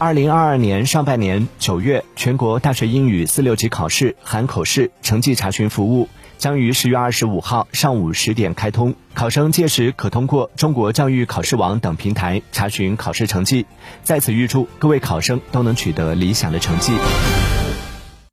二零二二年上半年九月，全国大学英语四六级考试含口试成绩查询服务将于十月二十五号上午十点开通，考生届时可通过中国教育考试网等平台查询考试成绩。在此预祝各位考生都能取得理想的成绩。